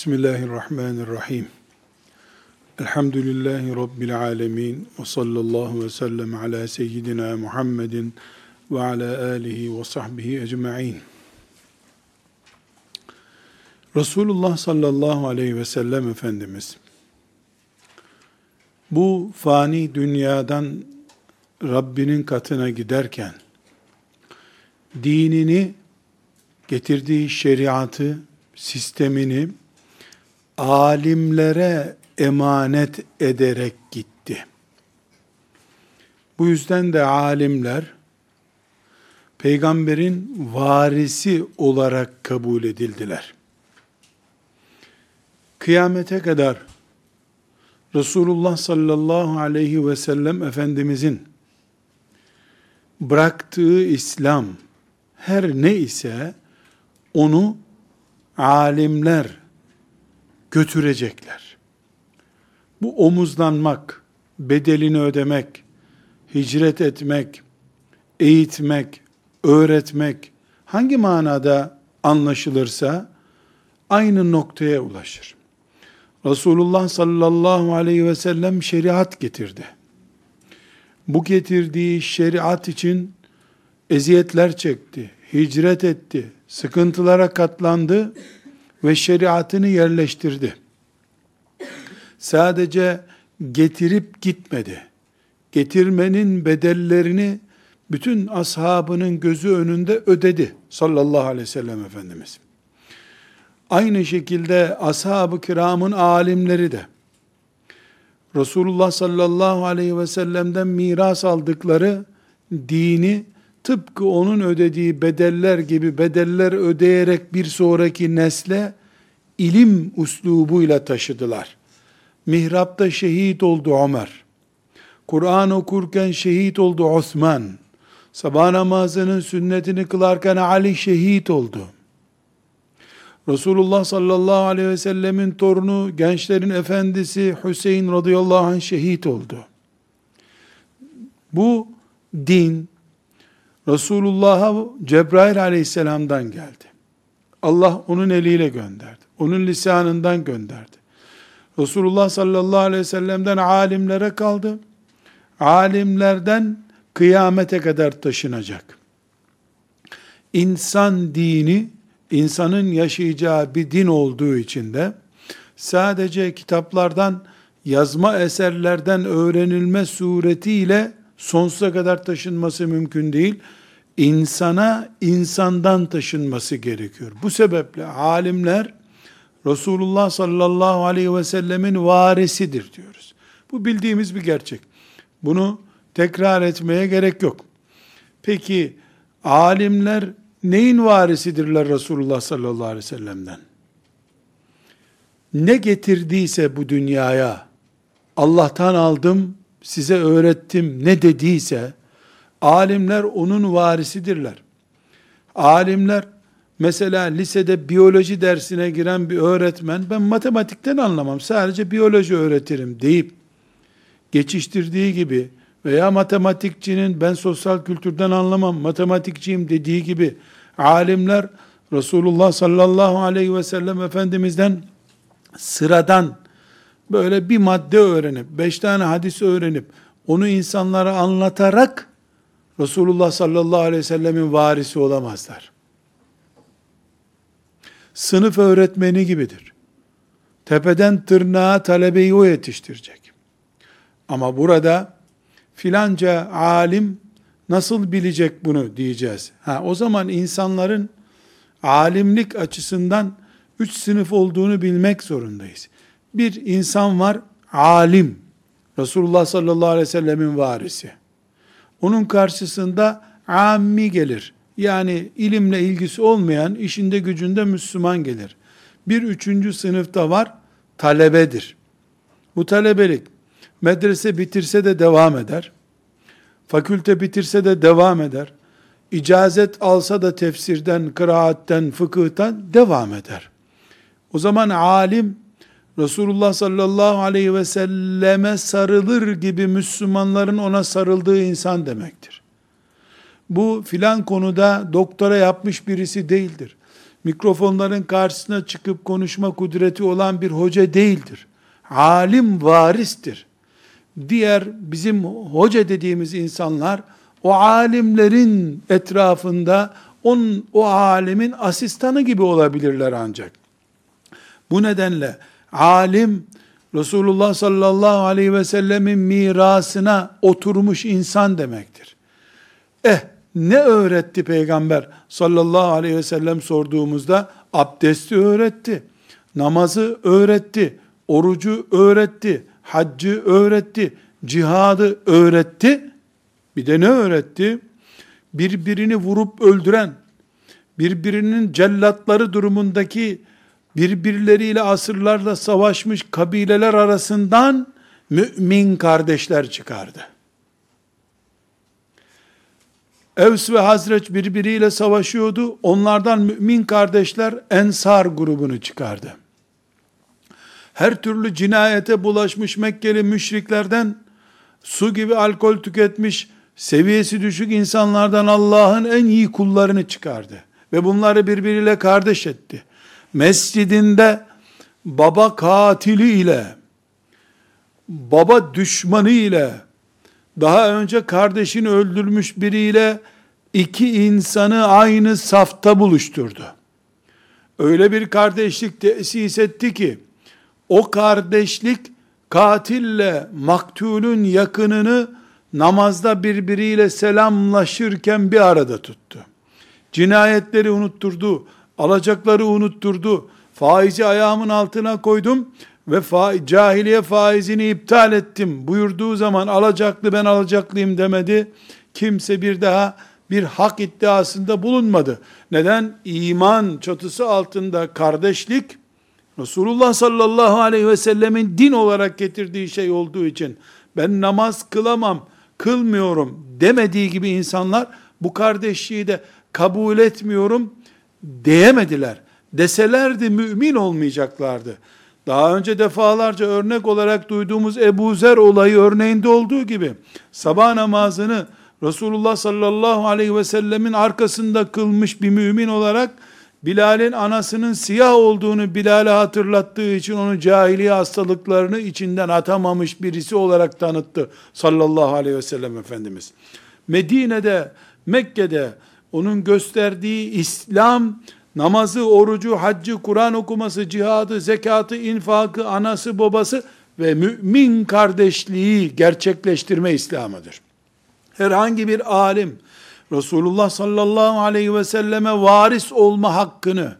Bismillahirrahmanirrahim. Elhamdülillahi Rabbil alemin. Ve sallallahu ve sellem ala seyyidina Muhammedin ve ala alihi ve sahbihi ecma'in. Resulullah sallallahu aleyhi ve sellem Efendimiz, bu fani dünyadan Rabbinin katına giderken, dinini, getirdiği şeriatı, sistemini alimlere emanet ederek gitti. Bu yüzden de alimler peygamberin varisi olarak kabul edildiler. Kıyamete kadar Resulullah sallallahu aleyhi ve sellem Efendimizin bıraktığı İslam her ne ise onu alimler götürecekler. Bu omuzlanmak, bedelini ödemek, hicret etmek, eğitmek, öğretmek hangi manada anlaşılırsa aynı noktaya ulaşır. Resulullah sallallahu aleyhi ve sellem şeriat getirdi. Bu getirdiği şeriat için eziyetler çekti, hicret etti, sıkıntılara katlandı ve şeriatını yerleştirdi. Sadece getirip gitmedi. Getirmenin bedellerini bütün ashabının gözü önünde ödedi sallallahu aleyhi ve sellem Efendimiz. Aynı şekilde ashab-ı kiramın alimleri de Resulullah sallallahu aleyhi ve sellem'den miras aldıkları dini tıpkı onun ödediği bedeller gibi bedeller ödeyerek bir sonraki nesle ilim uslubuyla taşıdılar. Mihrapta şehit oldu Ömer. Kur'an okurken şehit oldu Osman. Sabah namazının sünnetini kılarken Ali şehit oldu. Resulullah sallallahu aleyhi ve sellemin torunu, gençlerin efendisi Hüseyin radıyallahu anh şehit oldu. Bu din, Resulullah'a Cebrail aleyhisselamdan geldi. Allah onun eliyle gönderdi. Onun lisanından gönderdi. Resulullah sallallahu aleyhi ve sellem'den alimlere kaldı. Alimlerden kıyamete kadar taşınacak. İnsan dini, insanın yaşayacağı bir din olduğu için de sadece kitaplardan, yazma eserlerden öğrenilme suretiyle sonsuza kadar taşınması mümkün değil. İnsana insandan taşınması gerekiyor. Bu sebeple alimler Resulullah sallallahu aleyhi ve sellemin varisidir diyoruz. Bu bildiğimiz bir gerçek. Bunu tekrar etmeye gerek yok. Peki alimler neyin varisidirler Resulullah sallallahu aleyhi ve sellem'den? Ne getirdiyse bu dünyaya Allah'tan aldım, size öğrettim ne dediyse alimler onun varisidirler. Alimler mesela lisede biyoloji dersine giren bir öğretmen ben matematikten anlamam sadece biyoloji öğretirim deyip geçiştirdiği gibi veya matematikçinin ben sosyal kültürden anlamam matematikçiyim dediği gibi alimler Resulullah sallallahu aleyhi ve sellem Efendimiz'den sıradan böyle bir madde öğrenip, beş tane hadis öğrenip, onu insanlara anlatarak Resulullah sallallahu aleyhi ve sellemin varisi olamazlar. Sınıf öğretmeni gibidir. Tepeden tırnağa talebeyi o yetiştirecek. Ama burada filanca alim nasıl bilecek bunu diyeceğiz. Ha, o zaman insanların alimlik açısından üç sınıf olduğunu bilmek zorundayız. Bir insan var, alim. Resulullah sallallahu aleyhi ve sellemin varisi. Onun karşısında ammi gelir. Yani ilimle ilgisi olmayan, işinde gücünde Müslüman gelir. Bir üçüncü sınıfta var, talebedir. Bu talebelik, medrese bitirse de devam eder. Fakülte bitirse de devam eder. İcazet alsa da tefsirden, kıraatten, fıkıhtan devam eder. O zaman alim, Resulullah sallallahu aleyhi ve selleme sarılır gibi Müslümanların ona sarıldığı insan demektir. Bu filan konuda doktora yapmış birisi değildir. mikrofonların karşısına çıkıp konuşma kudreti olan bir hoca değildir. Alim varistir. Diğer bizim hoca dediğimiz insanlar o alimlerin etrafında on, o alimin asistanı gibi olabilirler ancak. Bu nedenle alim Resulullah sallallahu aleyhi ve sellemin mirasına oturmuş insan demektir. Eh ne öğretti peygamber sallallahu aleyhi ve sellem sorduğumuzda abdesti öğretti, namazı öğretti, orucu öğretti, haccı öğretti, cihadı öğretti. Bir de ne öğretti? Birbirini vurup öldüren, birbirinin cellatları durumundaki birbirleriyle asırlarla savaşmış kabileler arasından mümin kardeşler çıkardı. Evs ve Hazreç birbiriyle savaşıyordu. Onlardan mümin kardeşler Ensar grubunu çıkardı. Her türlü cinayete bulaşmış Mekkeli müşriklerden su gibi alkol tüketmiş, seviyesi düşük insanlardan Allah'ın en iyi kullarını çıkardı. Ve bunları birbiriyle kardeş etti. Mescidinde baba katili ile, baba düşmanı ile, daha önce kardeşini öldürmüş biriyle iki insanı aynı safta buluşturdu. Öyle bir kardeşlik tesis etti ki, o kardeşlik katille maktulün yakınını namazda birbiriyle selamlaşırken bir arada tuttu. Cinayetleri unutturdu, alacakları unutturdu. Faizi ayağımın altına koydum ve fa cahiliye faizini iptal ettim buyurduğu zaman alacaklı ben alacaklıyım demedi. Kimse bir daha bir hak iddiasında bulunmadı. Neden? İman çatısı altında kardeşlik Resulullah sallallahu aleyhi ve sellemin din olarak getirdiği şey olduğu için ben namaz kılamam, kılmıyorum demediği gibi insanlar bu kardeşliği de kabul etmiyorum diyemediler. Deselerdi mümin olmayacaklardı. Daha önce defalarca örnek olarak duyduğumuz Ebu Zer olayı örneğinde olduğu gibi sabah namazını Resulullah sallallahu aleyhi ve sellemin arkasında kılmış bir mümin olarak Bilal'in anasının siyah olduğunu Bilal'e hatırlattığı için onu cahiliye hastalıklarını içinden atamamış birisi olarak tanıttı sallallahu aleyhi ve sellem Efendimiz. Medine'de, Mekke'de onun gösterdiği İslam namazı, orucu, haccı, Kur'an okuması, cihadı, zekatı, infakı, anası, babası ve mümin kardeşliği gerçekleştirme İslam'ıdır. Herhangi bir alim, Resulullah sallallahu aleyhi ve selleme varis olma hakkını,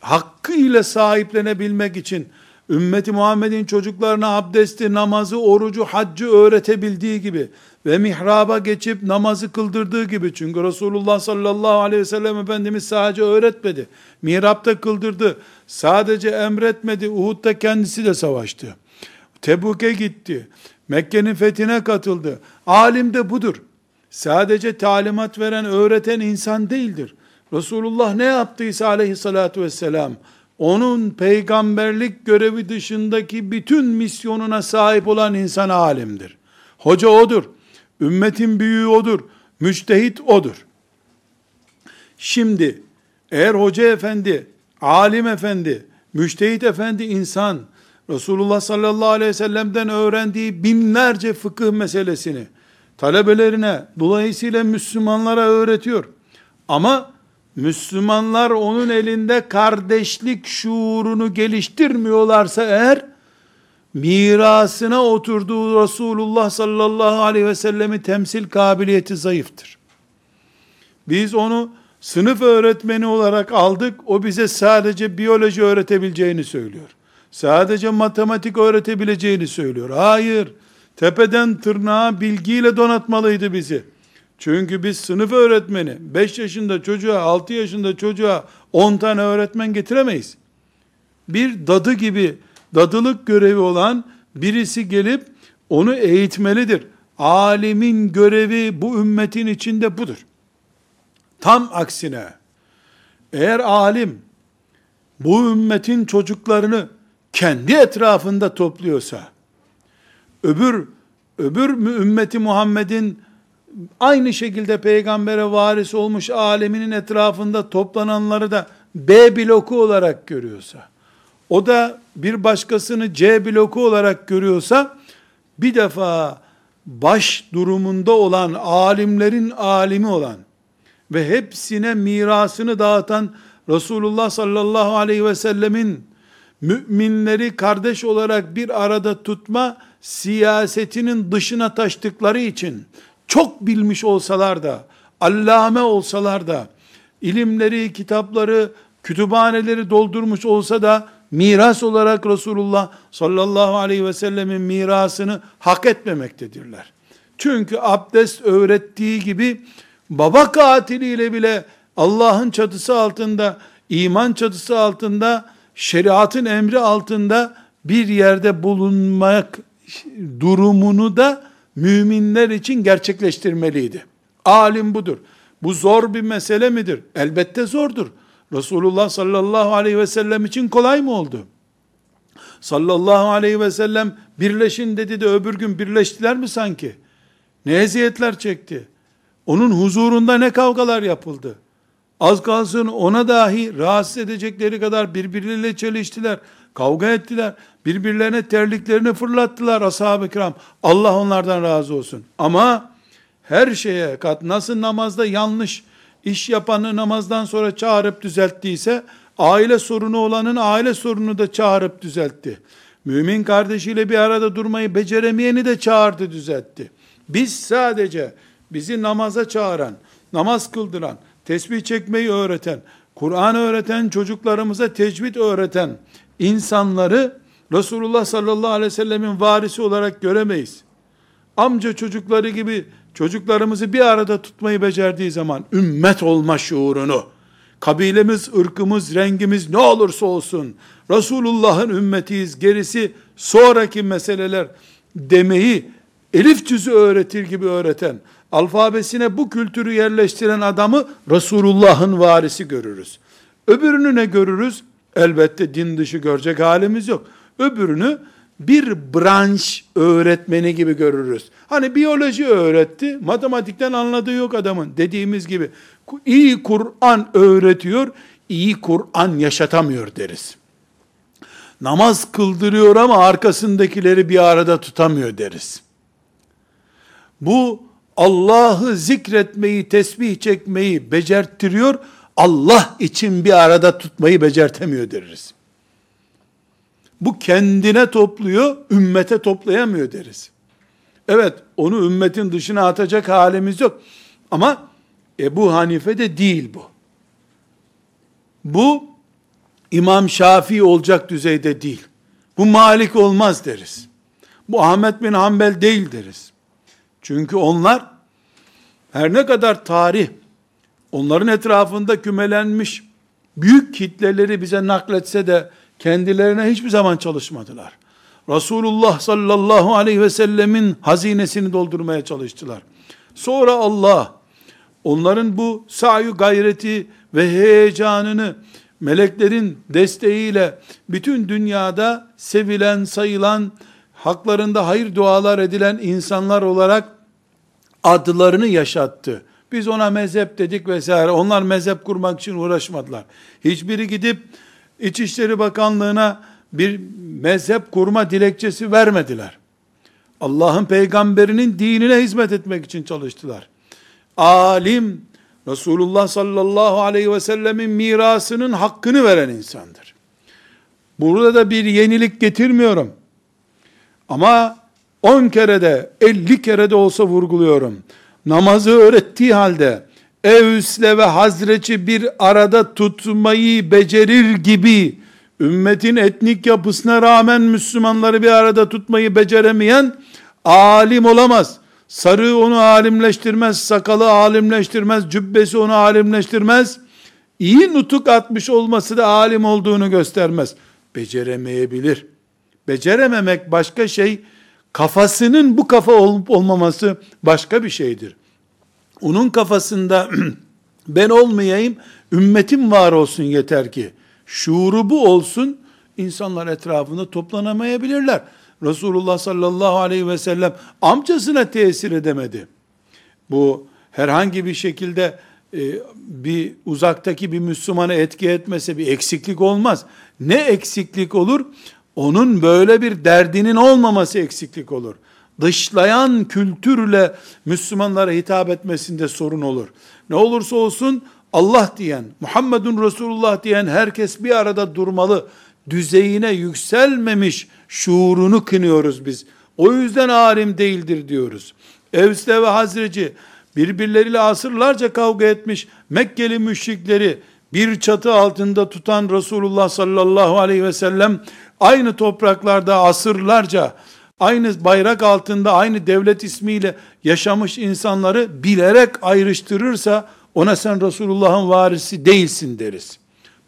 hakkıyla sahiplenebilmek için, ümmeti Muhammed'in çocuklarına abdesti, namazı, orucu, haccı öğretebildiği gibi ve mihraba geçip namazı kıldırdığı gibi çünkü Resulullah sallallahu aleyhi ve sellem Efendimiz sadece öğretmedi. Mihrapta kıldırdı. Sadece emretmedi. Uhud'da kendisi de savaştı. Tebuk'e gitti. Mekke'nin fethine katıldı. Alim de budur. Sadece talimat veren, öğreten insan değildir. Resulullah ne yaptıysa aleyhissalatu vesselam, onun peygamberlik görevi dışındaki bütün misyonuna sahip olan insan alimdir. Hoca odur. Ümmetin büyüğü odur. Müçtehit odur. Şimdi eğer hoca efendi, alim efendi, müştehit efendi insan Resulullah sallallahu aleyhi ve sellem'den öğrendiği binlerce fıkıh meselesini talebelerine dolayısıyla Müslümanlara öğretiyor. Ama Müslümanlar onun elinde kardeşlik şuurunu geliştirmiyorlarsa eğer mirasına oturduğu Resulullah sallallahu aleyhi ve sellemi temsil kabiliyeti zayıftır. Biz onu sınıf öğretmeni olarak aldık. O bize sadece biyoloji öğretebileceğini söylüyor. Sadece matematik öğretebileceğini söylüyor. Hayır. Tepeden tırnağa bilgiyle donatmalıydı bizi. Çünkü biz sınıf öğretmeni 5 yaşında çocuğa 6 yaşında çocuğa 10 tane öğretmen getiremeyiz. Bir dadı gibi dadılık görevi olan birisi gelip onu eğitmelidir. Alimin görevi bu ümmetin içinde budur. Tam aksine eğer alim bu ümmetin çocuklarını kendi etrafında topluyorsa öbür öbür ümmeti Muhammed'in aynı şekilde peygambere varis olmuş aleminin etrafında toplananları da B bloku olarak görüyorsa, o da bir başkasını C bloku olarak görüyorsa, bir defa baş durumunda olan, alimlerin alimi olan ve hepsine mirasını dağıtan Resulullah sallallahu aleyhi ve sellemin müminleri kardeş olarak bir arada tutma siyasetinin dışına taştıkları için çok bilmiş olsalar da, allame olsalar da, ilimleri, kitapları, kütüphaneleri doldurmuş olsa da miras olarak Resulullah sallallahu aleyhi ve sellemin mirasını hak etmemektedirler. Çünkü abdest öğrettiği gibi baba katiliyle bile Allah'ın çatısı altında, iman çatısı altında, şeriatın emri altında bir yerde bulunmak durumunu da müminler için gerçekleştirmeliydi. Alim budur. Bu zor bir mesele midir? Elbette zordur. Resulullah sallallahu aleyhi ve sellem için kolay mı oldu? Sallallahu aleyhi ve sellem birleşin dedi de öbür gün birleştiler mi sanki? Ne eziyetler çekti? Onun huzurunda ne kavgalar yapıldı? Az kalsın ona dahi rahatsız edecekleri kadar birbirleriyle çeliştiler. Kavga ettiler. Birbirlerine terliklerini fırlattılar ashab-ı kiram. Allah onlardan razı olsun. Ama her şeye kat nasıl namazda yanlış iş yapanı namazdan sonra çağırıp düzelttiyse aile sorunu olanın aile sorunu da çağırıp düzeltti. Mümin kardeşiyle bir arada durmayı beceremeyeni de çağırdı düzeltti. Biz sadece bizi namaza çağıran, namaz kıldıran, tesbih çekmeyi öğreten, Kur'an öğreten, çocuklarımıza tecvid öğreten insanları Resulullah sallallahu aleyhi ve sellemin varisi olarak göremeyiz. Amca çocukları gibi çocuklarımızı bir arada tutmayı becerdiği zaman ümmet olma şuurunu, kabilemiz, ırkımız, rengimiz ne olursa olsun Resulullah'ın ümmetiyiz, gerisi sonraki meseleler demeyi elif cüzü öğretir gibi öğreten, alfabesine bu kültürü yerleştiren adamı Resulullah'ın varisi görürüz. Öbürünü ne görürüz? Elbette din dışı görecek halimiz yok. Öbürünü bir branş öğretmeni gibi görürüz. Hani biyoloji öğretti, matematikten anladığı yok adamın dediğimiz gibi. iyi Kur'an öğretiyor, iyi Kur'an yaşatamıyor deriz. Namaz kıldırıyor ama arkasındakileri bir arada tutamıyor deriz. Bu Allah'ı zikretmeyi, tesbih çekmeyi becerttiriyor, Allah için bir arada tutmayı becertemiyor deriz. Bu kendine topluyor, ümmete toplayamıyor deriz. Evet, onu ümmetin dışına atacak halimiz yok. Ama Ebu Hanife de değil bu. Bu İmam Şafii olacak düzeyde değil. Bu Malik olmaz deriz. Bu Ahmet bin Hanbel değil deriz. Çünkü onlar her ne kadar tarih onların etrafında kümelenmiş büyük kitleleri bize nakletse de kendilerine hiçbir zaman çalışmadılar. Resulullah sallallahu aleyhi ve sellemin hazinesini doldurmaya çalıştılar. Sonra Allah onların bu sayu gayreti ve heyecanını meleklerin desteğiyle bütün dünyada sevilen, sayılan, haklarında hayır dualar edilen insanlar olarak adlarını yaşattı. Biz ona mezhep dedik vesaire. Onlar mezhep kurmak için uğraşmadılar. Hiçbiri gidip İçişleri Bakanlığı'na bir mezhep kurma dilekçesi vermediler. Allah'ın peygamberinin dinine hizmet etmek için çalıştılar. Alim, Resulullah sallallahu aleyhi ve sellemin mirasının hakkını veren insandır. Burada da bir yenilik getirmiyorum. Ama 10 kere de 50 kere de olsa vurguluyorum. Namazı öğrettiği halde Evs'le ve Hazreç'i bir arada tutmayı becerir gibi ümmetin etnik yapısına rağmen Müslümanları bir arada tutmayı beceremeyen alim olamaz. Sarı onu alimleştirmez, sakalı alimleştirmez, cübbesi onu alimleştirmez. İyi nutuk atmış olması da alim olduğunu göstermez. Beceremeyebilir. Becerememek başka şey, kafasının bu kafa olup olmaması başka bir şeydir. Onun kafasında ben olmayayım, ümmetim var olsun yeter ki. Şuuru bu olsun, insanlar etrafında toplanamayabilirler. Resulullah sallallahu aleyhi ve sellem amcasına tesir edemedi. Bu herhangi bir şekilde e, bir uzaktaki bir Müslümanı etki etmese bir eksiklik olmaz. Ne eksiklik olur? Onun böyle bir derdinin olmaması eksiklik olur. Dışlayan kültürle Müslümanlara hitap etmesinde sorun olur. Ne olursa olsun Allah diyen, Muhammedun Resulullah diyen herkes bir arada durmalı. Düzeyine yükselmemiş şuurunu kınıyoruz biz. O yüzden alim değildir diyoruz. Evs'te ve Hazreci birbirleriyle asırlarca kavga etmiş Mekkeli müşrikleri bir çatı altında tutan Resulullah sallallahu aleyhi ve sellem aynı topraklarda asırlarca aynı bayrak altında aynı devlet ismiyle yaşamış insanları bilerek ayrıştırırsa ona sen Resulullah'ın varisi değilsin deriz.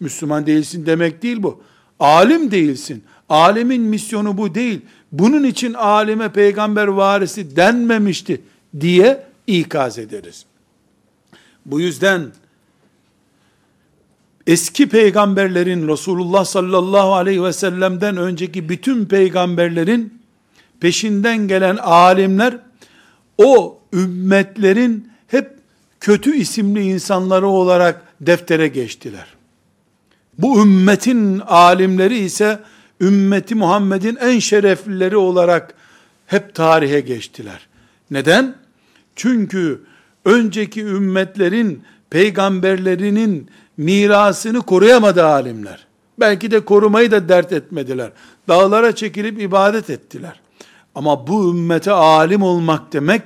Müslüman değilsin demek değil bu. Alim değilsin. Alimin misyonu bu değil. Bunun için alime peygamber varisi denmemişti diye ikaz ederiz. Bu yüzden eski peygamberlerin Resulullah sallallahu aleyhi ve sellem'den önceki bütün peygamberlerin peşinden gelen alimler o ümmetlerin hep kötü isimli insanları olarak deftere geçtiler. Bu ümmetin alimleri ise ümmeti Muhammed'in en şereflileri olarak hep tarihe geçtiler. Neden? Çünkü önceki ümmetlerin peygamberlerinin mirasını koruyamadı alimler. Belki de korumayı da dert etmediler. Dağlara çekilip ibadet ettiler. Ama bu ümmete alim olmak demek,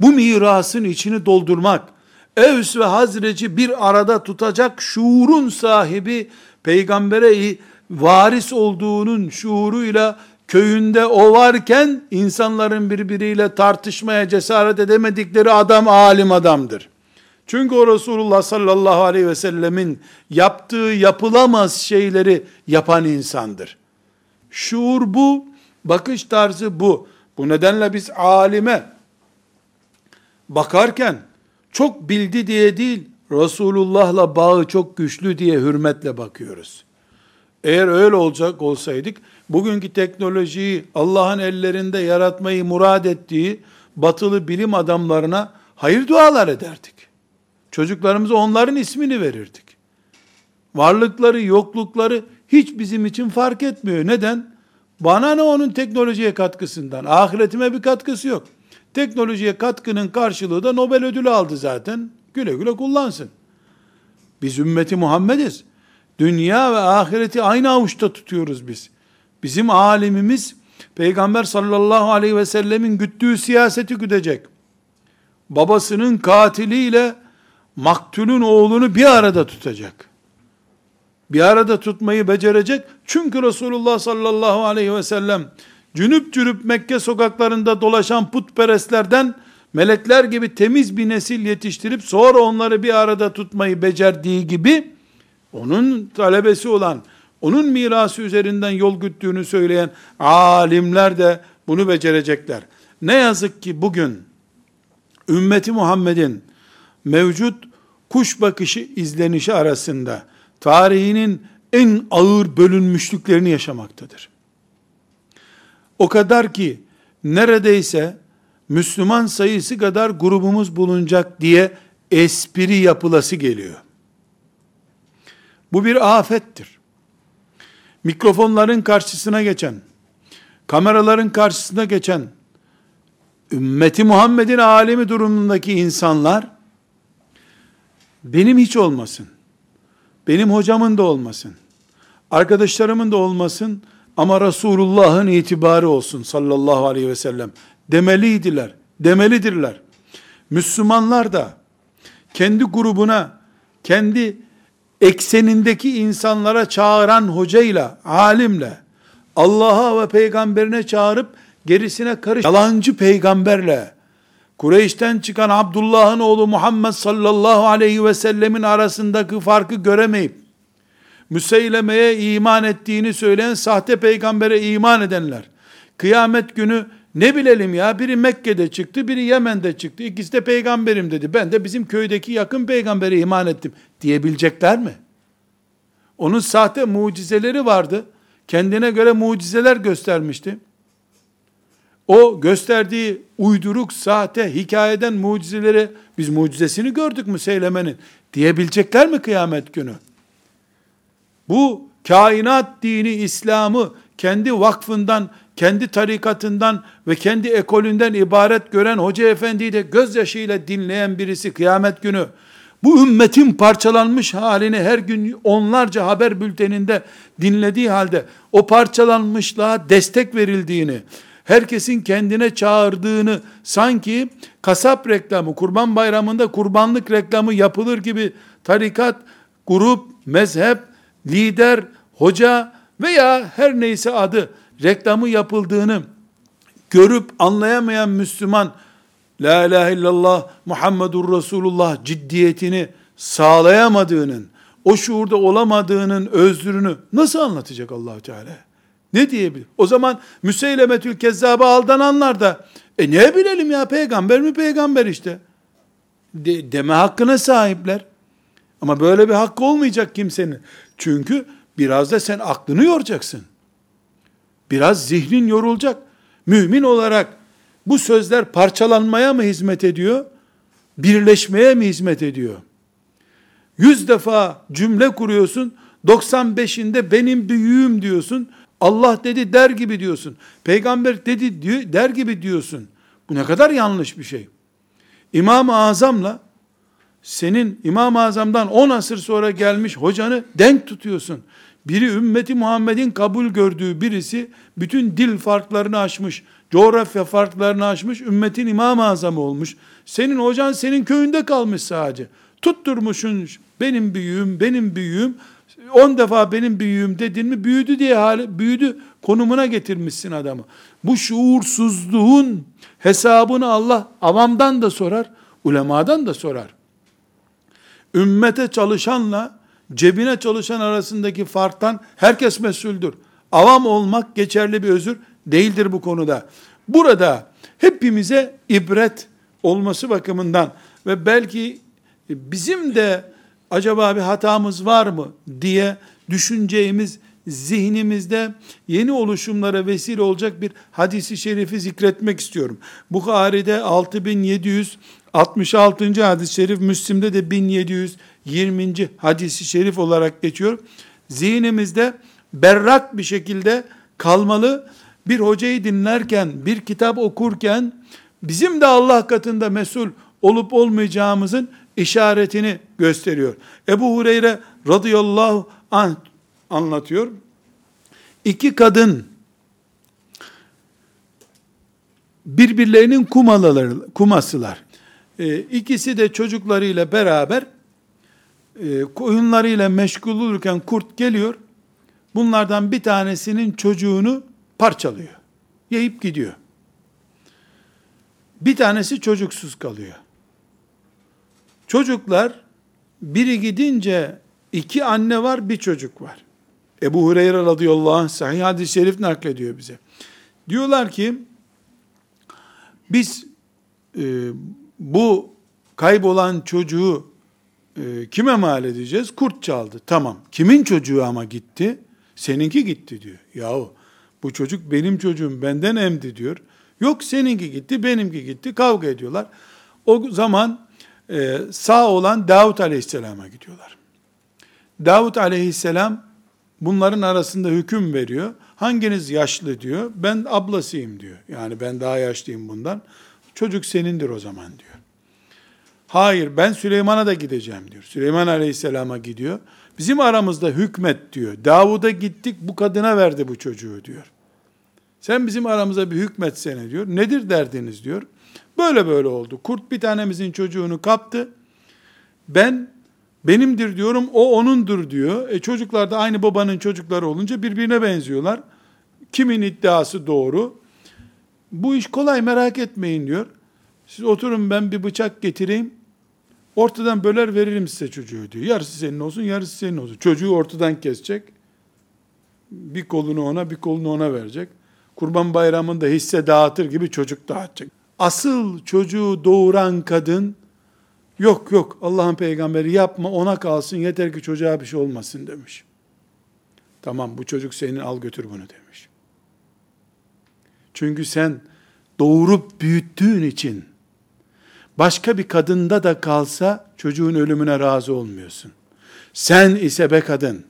bu mirasın içini doldurmak, Evs ve Hazreci bir arada tutacak şuurun sahibi, peygambere varis olduğunun şuuruyla köyünde o varken insanların birbiriyle tartışmaya cesaret edemedikleri adam alim adamdır. Çünkü o Resulullah sallallahu aleyhi ve sellemin yaptığı yapılamaz şeyleri yapan insandır. Şuur bu, bakış tarzı bu. Bu nedenle biz alime bakarken çok bildi diye değil, Resulullah'la bağı çok güçlü diye hürmetle bakıyoruz. Eğer öyle olacak olsaydık, bugünkü teknolojiyi Allah'ın ellerinde yaratmayı murad ettiği batılı bilim adamlarına hayır dualar ederdik. Çocuklarımıza onların ismini verirdik. Varlıkları, yoklukları hiç bizim için fark etmiyor. Neden? Bana ne onun teknolojiye katkısından? Ahiretime bir katkısı yok. Teknolojiye katkının karşılığı da Nobel ödülü aldı zaten. Güle güle kullansın. Biz ümmeti Muhammediz. Dünya ve ahireti aynı avuçta tutuyoruz biz. Bizim alimimiz Peygamber sallallahu aleyhi ve sellemin güttüğü siyaseti güdecek. Babasının katiliyle maktulün oğlunu bir arada tutacak. Bir arada tutmayı becerecek. Çünkü Resulullah sallallahu aleyhi ve sellem cünüp cürüp Mekke sokaklarında dolaşan putperestlerden melekler gibi temiz bir nesil yetiştirip sonra onları bir arada tutmayı becerdiği gibi onun talebesi olan, onun mirası üzerinden yol güttüğünü söyleyen alimler de bunu becerecekler. Ne yazık ki bugün ümmeti Muhammed'in mevcut kuş bakışı izlenişi arasında tarihinin en ağır bölünmüşlüklerini yaşamaktadır. O kadar ki neredeyse Müslüman sayısı kadar grubumuz bulunacak diye espri yapılası geliyor. Bu bir afettir. Mikrofonların karşısına geçen, kameraların karşısına geçen, ümmeti Muhammed'in alemi durumundaki insanlar, benim hiç olmasın, benim hocamın da olmasın, arkadaşlarımın da olmasın, ama Resulullah'ın itibarı olsun sallallahu aleyhi ve sellem. Demeliydiler, demelidirler. Müslümanlar da kendi grubuna, kendi eksenindeki insanlara çağıran hocayla, alimle, Allah'a ve peygamberine çağırıp gerisine karış, yalancı peygamberle, Kureyş'ten çıkan Abdullah'ın oğlu Muhammed sallallahu aleyhi ve sellemin arasındaki farkı göremeyip, Müseyleme'ye iman ettiğini söyleyen sahte peygambere iman edenler, kıyamet günü ne bilelim ya biri Mekke'de çıktı biri Yemen'de çıktı ikisi de peygamberim dedi. Ben de bizim köydeki yakın peygambere iman ettim diyebilecekler mi? Onun sahte mucizeleri vardı. Kendine göre mucizeler göstermişti o gösterdiği uyduruk, sahte, hikayeden mucizeleri, biz mucizesini gördük Müseyleme'nin. diyebilecekler mi kıyamet günü? Bu kainat dini İslam'ı kendi vakfından, kendi tarikatından ve kendi ekolünden ibaret gören hoca efendiyi de gözyaşıyla dinleyen birisi kıyamet günü bu ümmetin parçalanmış halini her gün onlarca haber bülteninde dinlediği halde o parçalanmışlığa destek verildiğini, herkesin kendine çağırdığını sanki kasap reklamı, kurban bayramında kurbanlık reklamı yapılır gibi tarikat, grup, mezhep, lider, hoca veya her neyse adı reklamı yapıldığını görüp anlayamayan Müslüman La ilahe illallah Muhammedur Resulullah ciddiyetini sağlayamadığının, o şuurda olamadığının özrünü nasıl anlatacak allah Teala? Ne diyebilir? O zaman Müseylemetül Kezzab'a aldananlar da e ne bilelim ya peygamber mi peygamber işte. De, deme hakkına sahipler. Ama böyle bir hakkı olmayacak kimsenin. Çünkü biraz da sen aklını yoracaksın. Biraz zihnin yorulacak. Mümin olarak bu sözler parçalanmaya mı hizmet ediyor? Birleşmeye mi hizmet ediyor? Yüz defa cümle kuruyorsun, 95'inde benim büyüğüm diyorsun, Allah dedi der gibi diyorsun, peygamber dedi diyor, der gibi diyorsun. Bu ne kadar yanlış bir şey. İmam-ı Azam'la senin İmam-ı Azam'dan 10 asır sonra gelmiş hocanı denk tutuyorsun. Biri ümmeti Muhammed'in kabul gördüğü birisi bütün dil farklarını aşmış, coğrafya farklarını aşmış, ümmetin imam-ı azamı olmuş. Senin hocan senin köyünde kalmış sadece. Tutturmuşsun benim büyüğüm, benim büyüğüm, on defa benim büyüğüm dedin mi büyüdü diye hali, büyüdü konumuna getirmişsin adamı. Bu şuursuzluğun hesabını Allah avamdan da sorar, ulemadan da sorar. Ümmete çalışanla cebine çalışan arasındaki farktan herkes mesuldür. Avam olmak geçerli bir özür değildir bu konuda. Burada hepimize ibret olması bakımından ve belki bizim de acaba bir hatamız var mı diye düşüneceğimiz zihnimizde yeni oluşumlara vesile olacak bir hadisi şerifi zikretmek istiyorum. Bukhari'de 6766. hadis-i şerif, Müslim'de de 1720. hadisi şerif olarak geçiyor. Zihnimizde berrak bir şekilde kalmalı bir hocayı dinlerken, bir kitap okurken bizim de Allah katında mesul olup olmayacağımızın işaretini gösteriyor. Ebu Hureyre radıyallahu anh anlatıyor. İki kadın birbirlerinin kumaları, kumasılar. E, ikisi de çocuklarıyla beraber e, koyunlarıyla meşgul olurken kurt geliyor. Bunlardan bir tanesinin çocuğunu parçalıyor. Yiyip gidiyor. Bir tanesi çocuksuz kalıyor. Çocuklar biri gidince iki anne var, bir çocuk var. Ebu Hureyre radıyallahu anh sahih hadis-i şerif naklediyor bize. Diyorlar ki biz e, bu kaybolan çocuğu e, kime mal edeceğiz? Kurt çaldı. Tamam. Kimin çocuğu ama gitti? Seninki gitti diyor. Yahu bu çocuk benim çocuğum benden emdi diyor. Yok seninki gitti benimki gitti kavga ediyorlar. O zaman e, sağ olan Davut aleyhisselama gidiyorlar. Davut aleyhisselam bunların arasında hüküm veriyor. Hanginiz yaşlı diyor. Ben ablasıyım diyor. Yani ben daha yaşlıyım bundan. Çocuk senindir o zaman diyor. Hayır ben Süleyman'a da gideceğim diyor. Süleyman aleyhisselama gidiyor. Bizim aramızda hükmet diyor. Davud'a gittik bu kadına verdi bu çocuğu diyor. Sen bizim aramıza bir hükmetsene diyor. Nedir derdiniz diyor. Böyle böyle oldu. Kurt bir tanemizin çocuğunu kaptı. Ben benimdir diyorum, o onundur diyor. E çocuklar da aynı babanın çocukları olunca birbirine benziyorlar. Kimin iddiası doğru? Bu iş kolay merak etmeyin diyor. Siz oturun ben bir bıçak getireyim. Ortadan böler veririm size çocuğu diyor. Yarısı senin olsun, yarısı senin olsun. Çocuğu ortadan kesecek. Bir kolunu ona, bir kolunu ona verecek. Kurban bayramında hisse dağıtır gibi çocuk dağıtacak. Asıl çocuğu doğuran kadın, yok yok Allah'ın peygamberi yapma ona kalsın yeter ki çocuğa bir şey olmasın demiş. Tamam bu çocuk senin al götür bunu demiş. Çünkü sen doğurup büyüttüğün için başka bir kadında da kalsa çocuğun ölümüne razı olmuyorsun. Sen ise be kadın,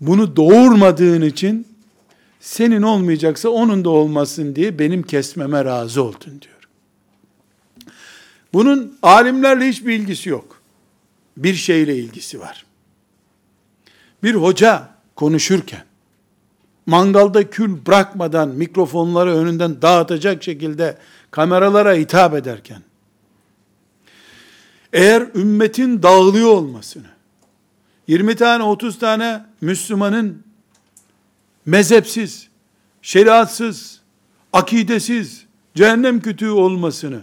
bunu doğurmadığın için senin olmayacaksa onun da olmasın diye benim kesmeme razı oldun diyor. Bunun alimlerle hiçbir ilgisi yok. Bir şeyle ilgisi var. Bir hoca konuşurken, mangalda kül bırakmadan mikrofonları önünden dağıtacak şekilde kameralara hitap ederken, eğer ümmetin dağılıyor olmasını, 20 tane 30 tane Müslümanın mezhepsiz, şeriatsız, akidesiz, cehennem kütüğü olmasını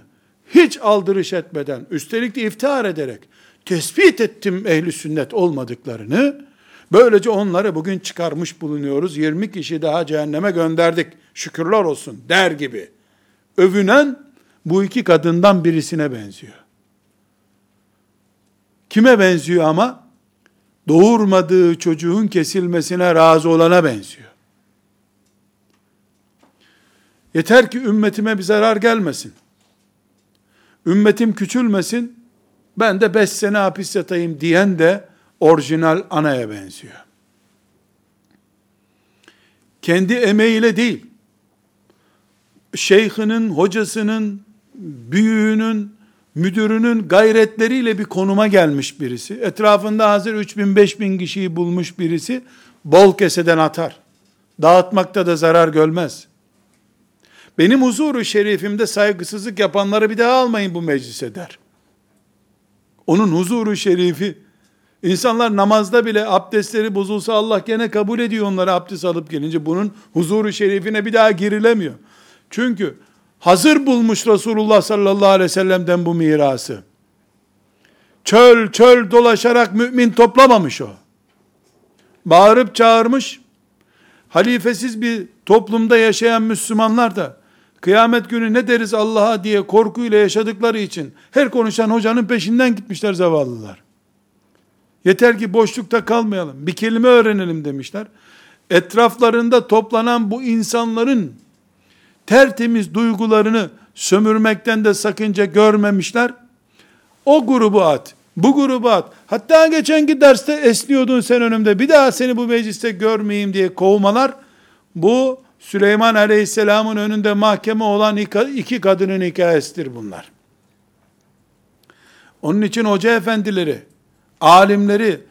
hiç aldırış etmeden, üstelik de iftihar ederek tespit ettim ehli sünnet olmadıklarını, böylece onları bugün çıkarmış bulunuyoruz. 20 kişi daha cehenneme gönderdik. Şükürler olsun der gibi. Övünen bu iki kadından birisine benziyor. Kime benziyor ama? Doğurmadığı çocuğun kesilmesine razı olana benziyor. Yeter ki ümmetime bir zarar gelmesin. Ümmetim küçülmesin. Ben de beş sene hapis yatayım diyen de orijinal anaya benziyor. Kendi emeğiyle değil, şeyhinin, hocasının, büyüğünün, müdürünün gayretleriyle bir konuma gelmiş birisi. Etrafında hazır 3000 5000 kişiyi bulmuş birisi bol keseden atar. Dağıtmakta da zarar görmez. Benim huzuru şerifimde saygısızlık yapanları bir daha almayın bu meclise der. Onun huzuru şerifi İnsanlar namazda bile abdestleri bozulsa Allah gene kabul ediyor onları abdest alıp gelince. Bunun huzuru şerifine bir daha girilemiyor. Çünkü hazır bulmuş Resulullah sallallahu aleyhi ve sellem'den bu mirası. Çöl çöl dolaşarak mümin toplamamış o. Bağırıp çağırmış, halifesiz bir toplumda yaşayan Müslümanlar da kıyamet günü ne deriz Allah'a diye korkuyla yaşadıkları için her konuşan hocanın peşinden gitmişler zavallılar. Yeter ki boşlukta kalmayalım. Bir kelime öğrenelim demişler. Etraflarında toplanan bu insanların tertemiz duygularını sömürmekten de sakınca görmemişler. O grubu at, bu grubu at. Hatta geçenki derste esniyordun sen önümde. Bir daha seni bu mecliste görmeyeyim diye kovmalar. Bu Süleyman Aleyhisselam'ın önünde mahkeme olan iki kadının hikayesidir bunlar. Onun için hoca efendileri, alimleri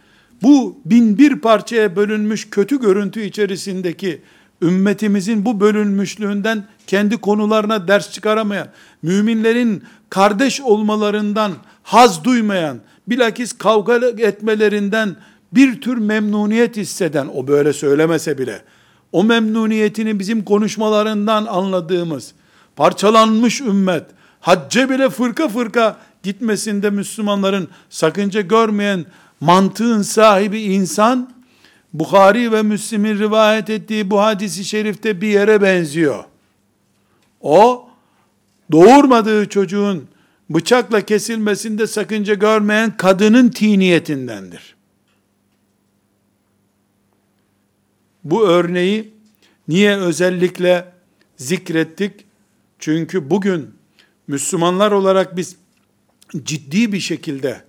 bu bin bir parçaya bölünmüş kötü görüntü içerisindeki ümmetimizin bu bölünmüşlüğünden kendi konularına ders çıkaramayan, müminlerin kardeş olmalarından haz duymayan, bilakis kavga etmelerinden bir tür memnuniyet hisseden, o böyle söylemese bile, o memnuniyetini bizim konuşmalarından anladığımız, parçalanmış ümmet, hacce bile fırka fırka gitmesinde Müslümanların sakınca görmeyen mantığın sahibi insan, Bukhari ve Müslim'in rivayet ettiği bu hadisi şerifte bir yere benziyor. O, doğurmadığı çocuğun bıçakla kesilmesinde sakınca görmeyen kadının tiniyetindendir. Bu örneği niye özellikle zikrettik? Çünkü bugün Müslümanlar olarak biz ciddi bir şekilde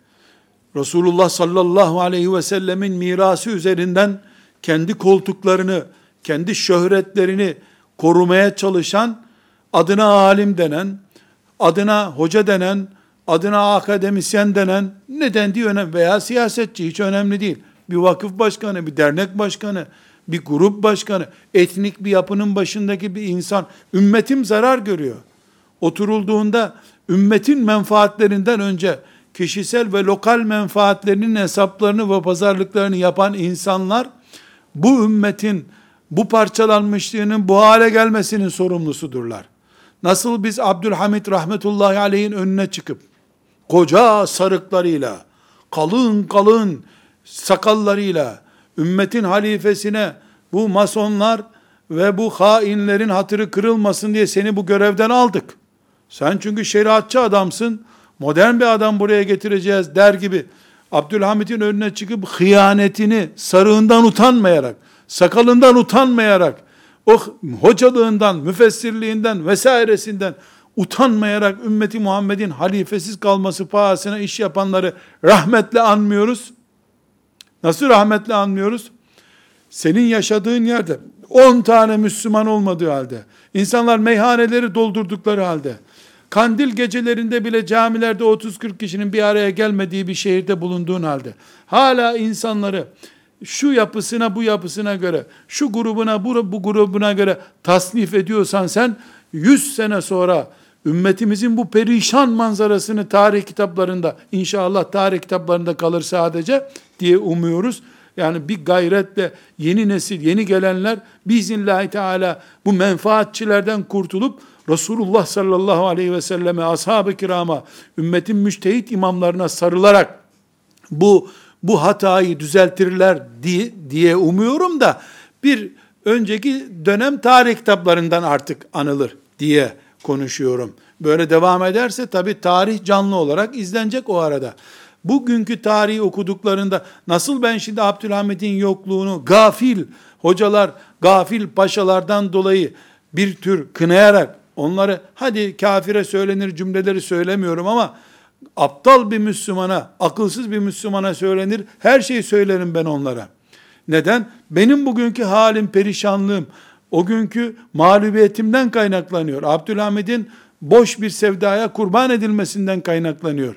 Resulullah sallallahu aleyhi ve sellemin mirası üzerinden kendi koltuklarını, kendi şöhretlerini korumaya çalışan, adına alim denen, adına hoca denen, adına akademisyen denen, neden diye önemli veya siyasetçi hiç önemli değil. Bir vakıf başkanı, bir dernek başkanı, bir grup başkanı, etnik bir yapının başındaki bir insan, ümmetim zarar görüyor. Oturulduğunda ümmetin menfaatlerinden önce kişisel ve lokal menfaatlerinin hesaplarını ve pazarlıklarını yapan insanlar bu ümmetin bu parçalanmışlığının bu hale gelmesinin sorumlusudurlar. Nasıl biz Abdülhamid rahmetullahi aleyhin önüne çıkıp koca sarıklarıyla, kalın kalın sakallarıyla ümmetin halifesine bu masonlar ve bu hainlerin hatırı kırılmasın diye seni bu görevden aldık. Sen çünkü şeriatçı adamsın, modern bir adam buraya getireceğiz der gibi Abdülhamit'in önüne çıkıp hıyanetini sarığından utanmayarak, sakalından utanmayarak, o hocalığından, müfessirliğinden vesairesinden utanmayarak ümmeti Muhammed'in halifesiz kalması pahasına iş yapanları rahmetle anmıyoruz? Nasıl rahmetle anmıyoruz? Senin yaşadığın yerde 10 tane Müslüman olmadığı halde, insanlar meyhaneleri doldurdukları halde, kandil gecelerinde bile camilerde 30-40 kişinin bir araya gelmediği bir şehirde bulunduğun halde, hala insanları şu yapısına bu yapısına göre, şu grubuna bu, bu grubuna göre tasnif ediyorsan sen, 100 sene sonra ümmetimizin bu perişan manzarasını tarih kitaplarında, inşallah tarih kitaplarında kalır sadece diye umuyoruz. Yani bir gayretle yeni nesil, yeni gelenler biiznillahü teala bu menfaatçilerden kurtulup Resulullah sallallahu aleyhi ve selleme, ashab-ı kirama, ümmetin müştehit imamlarına sarılarak bu bu hatayı düzeltirler diye, diye umuyorum da bir önceki dönem tarih kitaplarından artık anılır diye konuşuyorum. Böyle devam ederse tabi tarih canlı olarak izlenecek o arada. Bugünkü tarihi okuduklarında nasıl ben şimdi Abdülhamit'in yokluğunu gafil hocalar, gafil paşalardan dolayı bir tür kınayarak onları hadi kafire söylenir cümleleri söylemiyorum ama aptal bir Müslümana, akılsız bir Müslümana söylenir. Her şeyi söylerim ben onlara. Neden? Benim bugünkü halim, perişanlığım, o günkü mağlubiyetimden kaynaklanıyor. Abdülhamid'in boş bir sevdaya kurban edilmesinden kaynaklanıyor.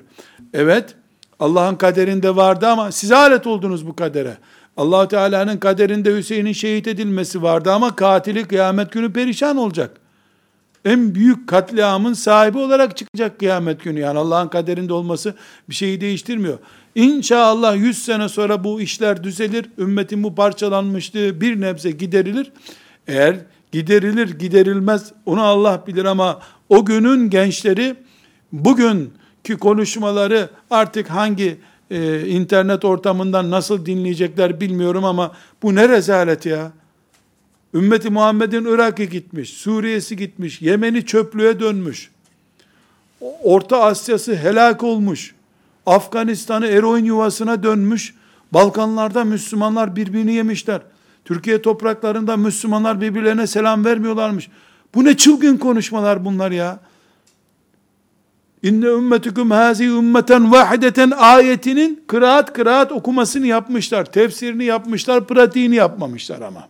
Evet, Allah'ın kaderinde vardı ama siz alet oldunuz bu kadere. allah Teala'nın kaderinde Hüseyin'in şehit edilmesi vardı ama katili kıyamet günü perişan olacak en büyük katliamın sahibi olarak çıkacak kıyamet günü. Yani Allah'ın kaderinde olması bir şeyi değiştirmiyor. İnşallah 100 sene sonra bu işler düzelir. Ümmetin bu parçalanmışlığı bir nebze giderilir. Eğer giderilir giderilmez onu Allah bilir ama o günün gençleri bugünkü konuşmaları artık hangi e, internet ortamından nasıl dinleyecekler bilmiyorum ama bu ne rezalet ya. Ümmeti Muhammed'in Irak'ı gitmiş, Suriye'si gitmiş, Yemen'i çöplüğe dönmüş. Orta Asya'sı helak olmuş. Afganistan'ı eroin yuvasına dönmüş. Balkanlarda Müslümanlar birbirini yemişler. Türkiye topraklarında Müslümanlar birbirlerine selam vermiyorlarmış. Bu ne çılgın konuşmalar bunlar ya. İnne ümmetüküm hazi ümmeten vahideten ayetinin kıraat kıraat okumasını yapmışlar. Tefsirini yapmışlar, pratiğini yapmamışlar ama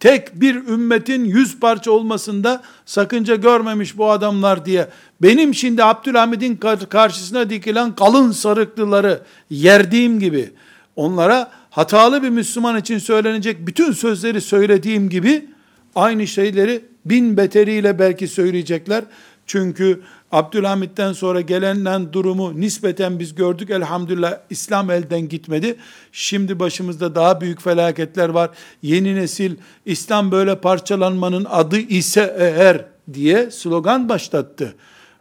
tek bir ümmetin yüz parça olmasında sakınca görmemiş bu adamlar diye benim şimdi Abdülhamid'in karşısına dikilen kalın sarıklıları yerdiğim gibi onlara hatalı bir Müslüman için söylenecek bütün sözleri söylediğim gibi aynı şeyleri bin beteriyle belki söyleyecekler. Çünkü Abdülhamit'ten sonra gelenen durumu nispeten biz gördük. Elhamdülillah İslam elden gitmedi. Şimdi başımızda daha büyük felaketler var. Yeni nesil İslam böyle parçalanmanın adı ise eğer diye slogan başlattı.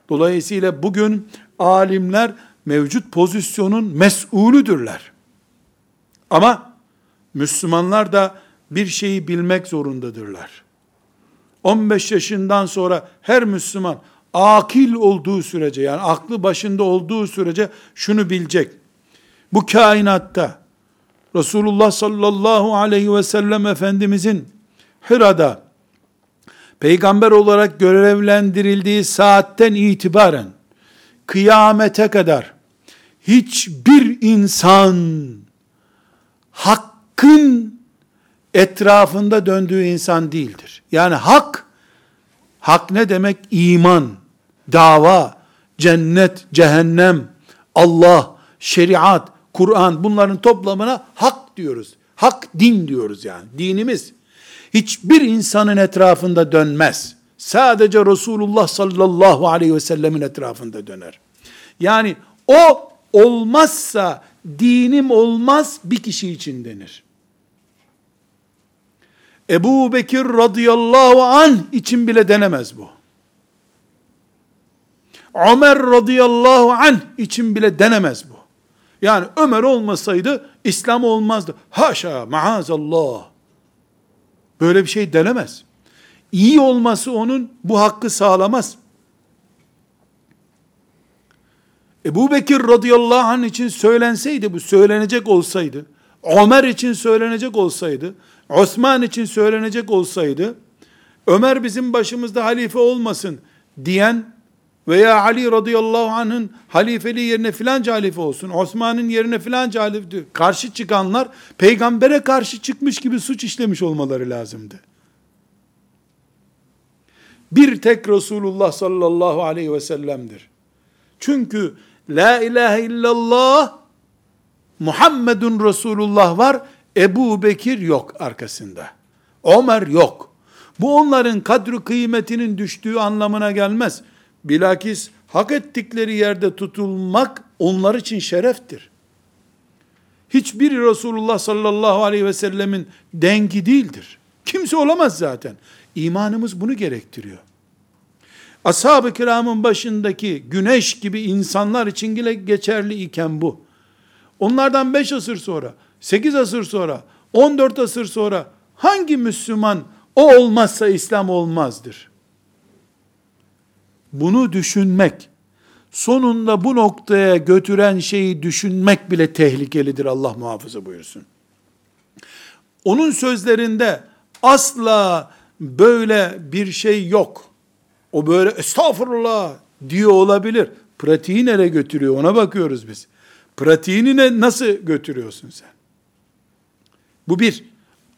Dolayısıyla bugün alimler mevcut pozisyonun mesulüdürler. Ama Müslümanlar da bir şeyi bilmek zorundadırlar. 15 yaşından sonra her Müslüman akil olduğu sürece yani aklı başında olduğu sürece şunu bilecek. Bu kainatta Resulullah sallallahu aleyhi ve sellem Efendimizin Hira'da peygamber olarak görevlendirildiği saatten itibaren kıyamete kadar hiçbir insan hakkın etrafında döndüğü insan değildir. Yani hak, hak ne demek? İman, dava, cennet, cehennem, Allah, şeriat, Kur'an bunların toplamına hak diyoruz. Hak din diyoruz yani. Dinimiz hiçbir insanın etrafında dönmez. Sadece Resulullah sallallahu aleyhi ve sellemin etrafında döner. Yani o olmazsa dinim olmaz bir kişi için denir. Ebu Bekir radıyallahu an için bile denemez bu. Ömer radıyallahu anh için bile denemez bu. Yani Ömer olmasaydı İslam olmazdı. Haşa maazallah. Böyle bir şey denemez. İyi olması onun bu hakkı sağlamaz. Ebu Bekir radıyallahu anh için söylenseydi bu söylenecek olsaydı, Ömer için söylenecek olsaydı, Osman için söylenecek olsaydı, Ömer bizim başımızda halife olmasın diyen veya Ali radıyallahu anh'ın halifeliği yerine filanca halife olsun, Osman'ın yerine filanca halife karşı çıkanlar peygambere karşı çıkmış gibi suç işlemiş olmaları lazımdı. Bir tek Resulullah sallallahu aleyhi ve sellem'dir. Çünkü la ilahe illallah Muhammedun Resulullah var, Ebu Bekir yok arkasında. Ömer yok. Bu onların kadru kıymetinin düştüğü anlamına gelmez. Bilakis hak ettikleri yerde tutulmak onlar için şereftir. Hiçbir Resulullah sallallahu aleyhi ve sellemin dengi değildir. Kimse olamaz zaten. İmanımız bunu gerektiriyor. Ashab-ı kiramın başındaki güneş gibi insanlar için bile geçerli iken bu. Onlardan 5 asır sonra, 8 asır sonra, 14 asır sonra hangi Müslüman o olmazsa İslam olmazdır? Bunu düşünmek, sonunda bu noktaya götüren şeyi düşünmek bile tehlikelidir Allah muhafaza buyursun. Onun sözlerinde asla böyle bir şey yok. O böyle estağfurullah diyor olabilir. Pratiği nereye götürüyor ona bakıyoruz biz. Pratiğini ne, nasıl götürüyorsun sen? Bu bir.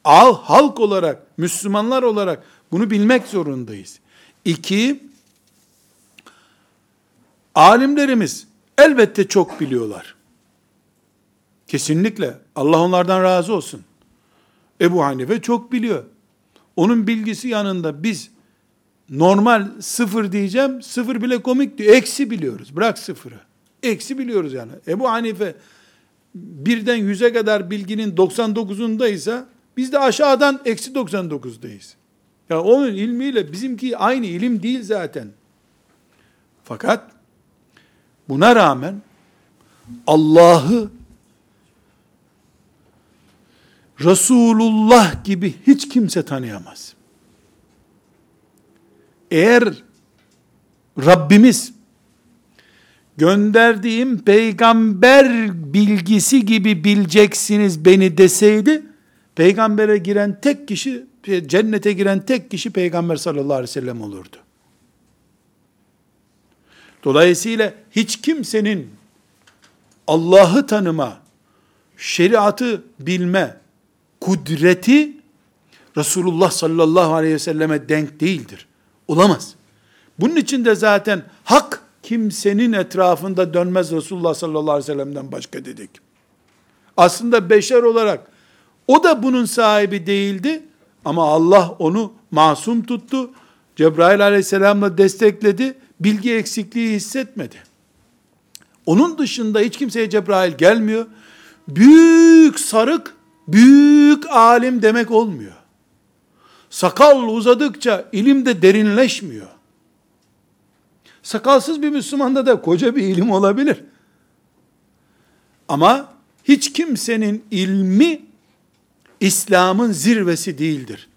Al, halk olarak, Müslümanlar olarak bunu bilmek zorundayız. İki, alimlerimiz elbette çok biliyorlar. Kesinlikle. Allah onlardan razı olsun. Ebu Hanife çok biliyor. Onun bilgisi yanında biz normal sıfır diyeceğim, sıfır bile komik diyor. Eksi biliyoruz. Bırak sıfırı. Eksi biliyoruz yani. Ebu Hanife birden yüze kadar bilginin 99'undaysa biz de aşağıdan eksi 99'dayız. Ya onun ilmiyle bizimki aynı ilim değil zaten. Fakat buna rağmen Allah'ı Resulullah gibi hiç kimse tanıyamaz. Eğer Rabbimiz gönderdiğim peygamber bilgisi gibi bileceksiniz beni deseydi, peygambere giren tek kişi, cennete giren tek kişi peygamber sallallahu aleyhi ve sellem olurdu. Dolayısıyla hiç kimsenin Allah'ı tanıma, şeriatı bilme, kudreti Resulullah sallallahu aleyhi ve selleme denk değildir. Olamaz. Bunun için de zaten hak kimsenin etrafında dönmez Resulullah sallallahu aleyhi ve sellem'den başka dedik. Aslında beşer olarak o da bunun sahibi değildi ama Allah onu masum tuttu. Cebrail aleyhisselamla destekledi. Bilgi eksikliği hissetmedi. Onun dışında hiç kimseye Cebrail gelmiyor. Büyük sarık, büyük alim demek olmuyor. Sakal uzadıkça ilim de derinleşmiyor. Sakalsız bir Müslümanda da koca bir ilim olabilir. Ama hiç kimsenin ilmi İslam'ın zirvesi değildir.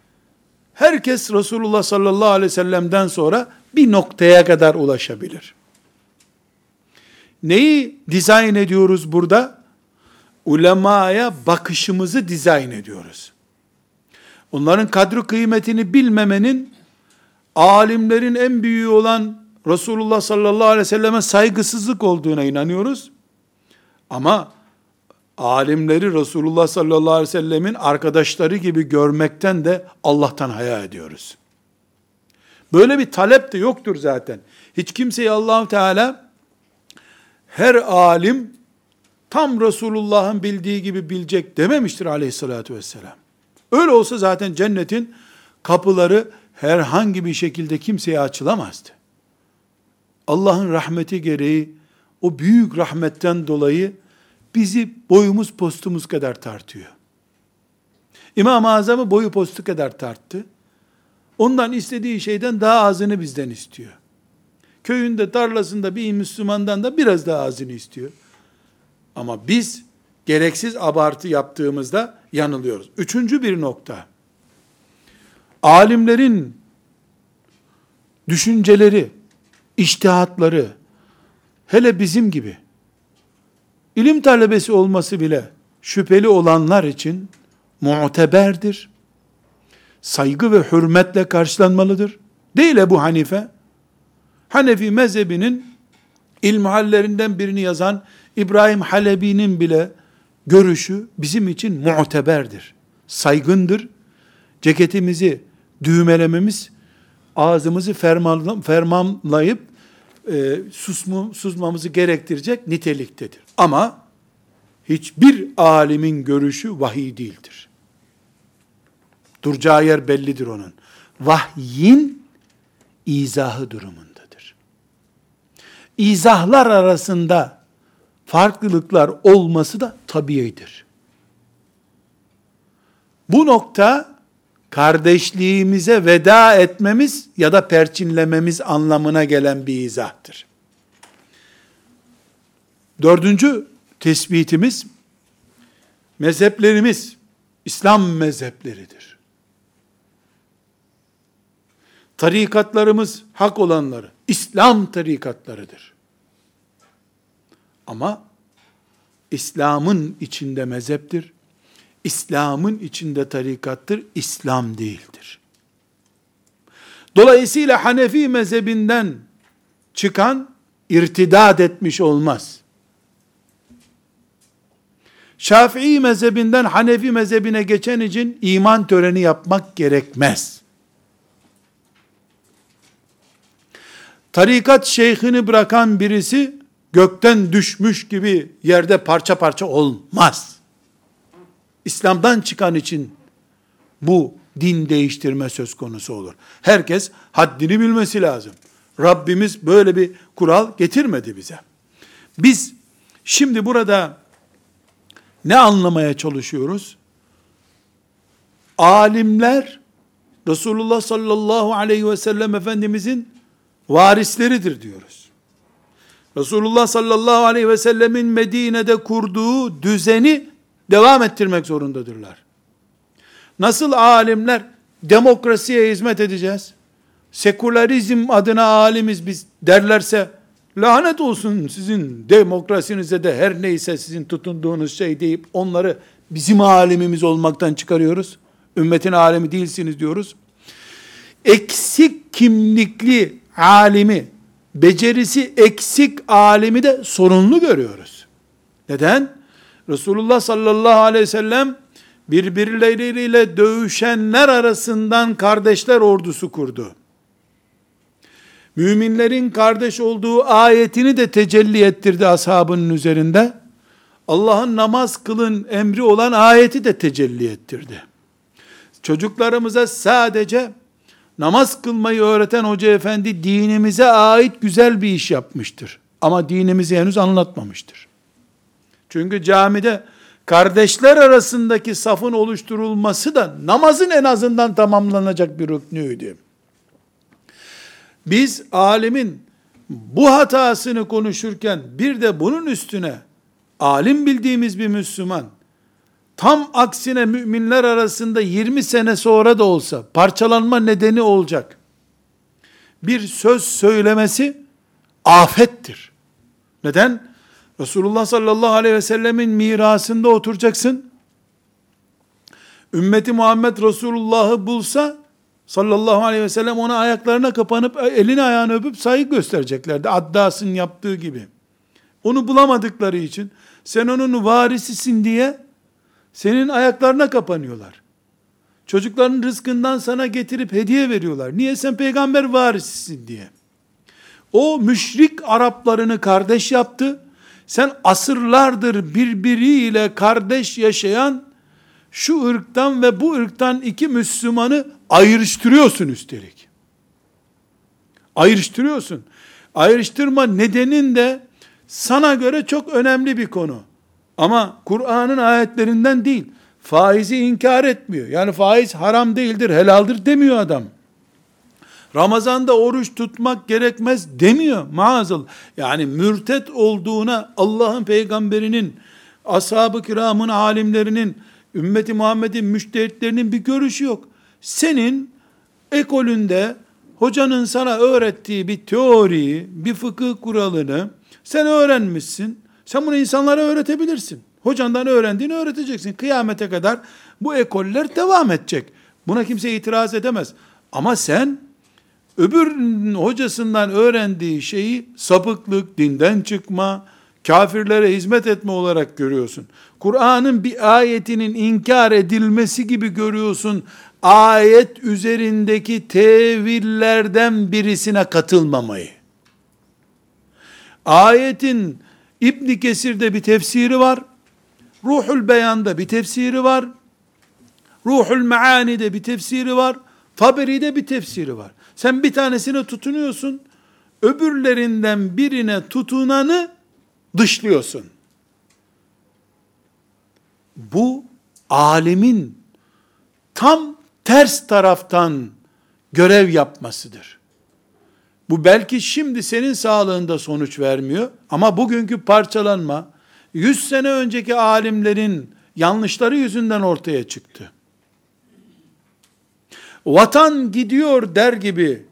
Herkes Resulullah sallallahu aleyhi ve sellem'den sonra bir noktaya kadar ulaşabilir. Neyi dizayn ediyoruz burada? Ulemaya bakışımızı dizayn ediyoruz. Onların kadri kıymetini bilmemenin alimlerin en büyüğü olan Resulullah sallallahu aleyhi ve selleme saygısızlık olduğuna inanıyoruz. Ama alimleri Resulullah sallallahu aleyhi ve sellemin arkadaşları gibi görmekten de Allah'tan haya ediyoruz. Böyle bir talep de yoktur zaten. Hiç kimseyi allah Teala her alim tam Resulullah'ın bildiği gibi bilecek dememiştir aleyhissalatü vesselam. Öyle olsa zaten cennetin kapıları herhangi bir şekilde kimseye açılamazdı. Allah'ın rahmeti gereği o büyük rahmetten dolayı bizi boyumuz postumuz kadar tartıyor. İmam-ı Azam'ı boyu postu kadar tarttı. Ondan istediği şeyden daha azını bizden istiyor. Köyünde, tarlasında bir Müslümandan da biraz daha azını istiyor. Ama biz gereksiz abartı yaptığımızda yanılıyoruz. Üçüncü bir nokta. Alimlerin düşünceleri, iştihatları, hele bizim gibi, ilim talebesi olması bile şüpheli olanlar için muteberdir. Saygı ve hürmetle karşılanmalıdır. Değil Ebu Hanife. Hanefi mezhebinin ilmihallerinden birini yazan İbrahim Halebi'nin bile görüşü bizim için muteberdir. Saygındır. Ceketimizi düğmelememiz, ağzımızı ferman, fermanlayıp e, susmu, susmamızı gerektirecek niteliktedir. Ama hiçbir alimin görüşü vahiy değildir. Duracağı yer bellidir onun. Vahyin izahı durumundadır. İzahlar arasında farklılıklar olması da tabiidir. Bu nokta kardeşliğimize veda etmemiz ya da perçinlememiz anlamına gelen bir izahtır. Dördüncü tespitimiz, mezheplerimiz İslam mezhepleridir. Tarikatlarımız hak olanları, İslam tarikatlarıdır. Ama İslam'ın içinde mezheptir. İslam'ın içinde tarikattır, İslam değildir. Dolayısıyla Hanefi mezhebinden çıkan irtidad etmiş olmaz. Şafii mezhebinden Hanefi mezhebine geçen için iman töreni yapmak gerekmez. Tarikat şeyhini bırakan birisi gökten düşmüş gibi yerde parça parça olmaz. İslam'dan çıkan için bu din değiştirme söz konusu olur. Herkes haddini bilmesi lazım. Rabbimiz böyle bir kural getirmedi bize. Biz şimdi burada ne anlamaya çalışıyoruz? Alimler Resulullah sallallahu aleyhi ve sellem Efendimizin varisleridir diyoruz. Resulullah sallallahu aleyhi ve sellemin Medine'de kurduğu düzeni devam ettirmek zorundadırlar. Nasıl alimler demokrasiye hizmet edeceğiz? Sekülerizm adına alimiz biz derlerse lanet olsun sizin demokrasinize de her neyse sizin tutunduğunuz şey deyip onları bizim alimimiz olmaktan çıkarıyoruz. Ümmetin alemi değilsiniz diyoruz. Eksik kimlikli alimi, becerisi eksik alimi de sorunlu görüyoruz. Neden? Resulullah sallallahu aleyhi ve sellem birbirleriyle dövüşenler arasından kardeşler ordusu kurdu. Müminlerin kardeş olduğu ayetini de tecelli ettirdi ashabının üzerinde. Allah'ın namaz kılın emri olan ayeti de tecelli ettirdi. Çocuklarımıza sadece namaz kılmayı öğreten hoca efendi dinimize ait güzel bir iş yapmıştır. Ama dinimizi henüz anlatmamıştır. Çünkü camide kardeşler arasındaki safın oluşturulması da namazın en azından tamamlanacak bir rüknüydü. Biz alimin bu hatasını konuşurken bir de bunun üstüne alim bildiğimiz bir Müslüman tam aksine müminler arasında 20 sene sonra da olsa parçalanma nedeni olacak bir söz söylemesi afettir. Neden? Resulullah sallallahu aleyhi ve sellemin mirasında oturacaksın. Ümmeti Muhammed Resulullah'ı bulsa sallallahu aleyhi ve sellem ona ayaklarına kapanıp elini ayağını öpüp saygı göstereceklerdi. Addas'ın yaptığı gibi. Onu bulamadıkları için sen onun varisisin diye senin ayaklarına kapanıyorlar. Çocukların rızkından sana getirip hediye veriyorlar. Niye sen peygamber varisisin diye. O müşrik Araplarını kardeş yaptı sen asırlardır birbiriyle kardeş yaşayan şu ırktan ve bu ırktan iki Müslümanı ayrıştırıyorsun üstelik. Ayrıştırıyorsun. Ayrıştırma nedenin de sana göre çok önemli bir konu. Ama Kur'an'ın ayetlerinden değil. Faizi inkar etmiyor. Yani faiz haram değildir, helaldir demiyor adam. Ramazanda oruç tutmak gerekmez demiyor maazallah. Yani mürtet olduğuna Allah'ın peygamberinin, ashab-ı kiramın alimlerinin, ümmeti Muhammed'in müştehitlerinin bir görüşü yok. Senin ekolünde hocanın sana öğrettiği bir teoriyi, bir fıkıh kuralını sen öğrenmişsin. Sen bunu insanlara öğretebilirsin. Hocandan öğrendiğini öğreteceksin. Kıyamete kadar bu ekoller devam edecek. Buna kimse itiraz edemez. Ama sen öbür hocasından öğrendiği şeyi sapıklık, dinden çıkma, kafirlere hizmet etme olarak görüyorsun. Kur'an'ın bir ayetinin inkar edilmesi gibi görüyorsun. Ayet üzerindeki tevillerden birisine katılmamayı. Ayetin İbn Kesir'de bir tefsiri var. Ruhul Beyan'da bir tefsiri var. Ruhul Meani'de bir tefsiri var. Taberi'de bir tefsiri var. Sen bir tanesine tutunuyorsun. Öbürlerinden birine tutunanı dışlıyorsun. Bu alimin tam ters taraftan görev yapmasıdır. Bu belki şimdi senin sağlığında sonuç vermiyor ama bugünkü parçalanma 100 sene önceki alimlerin yanlışları yüzünden ortaya çıktı. Vatan gidiyor der gibi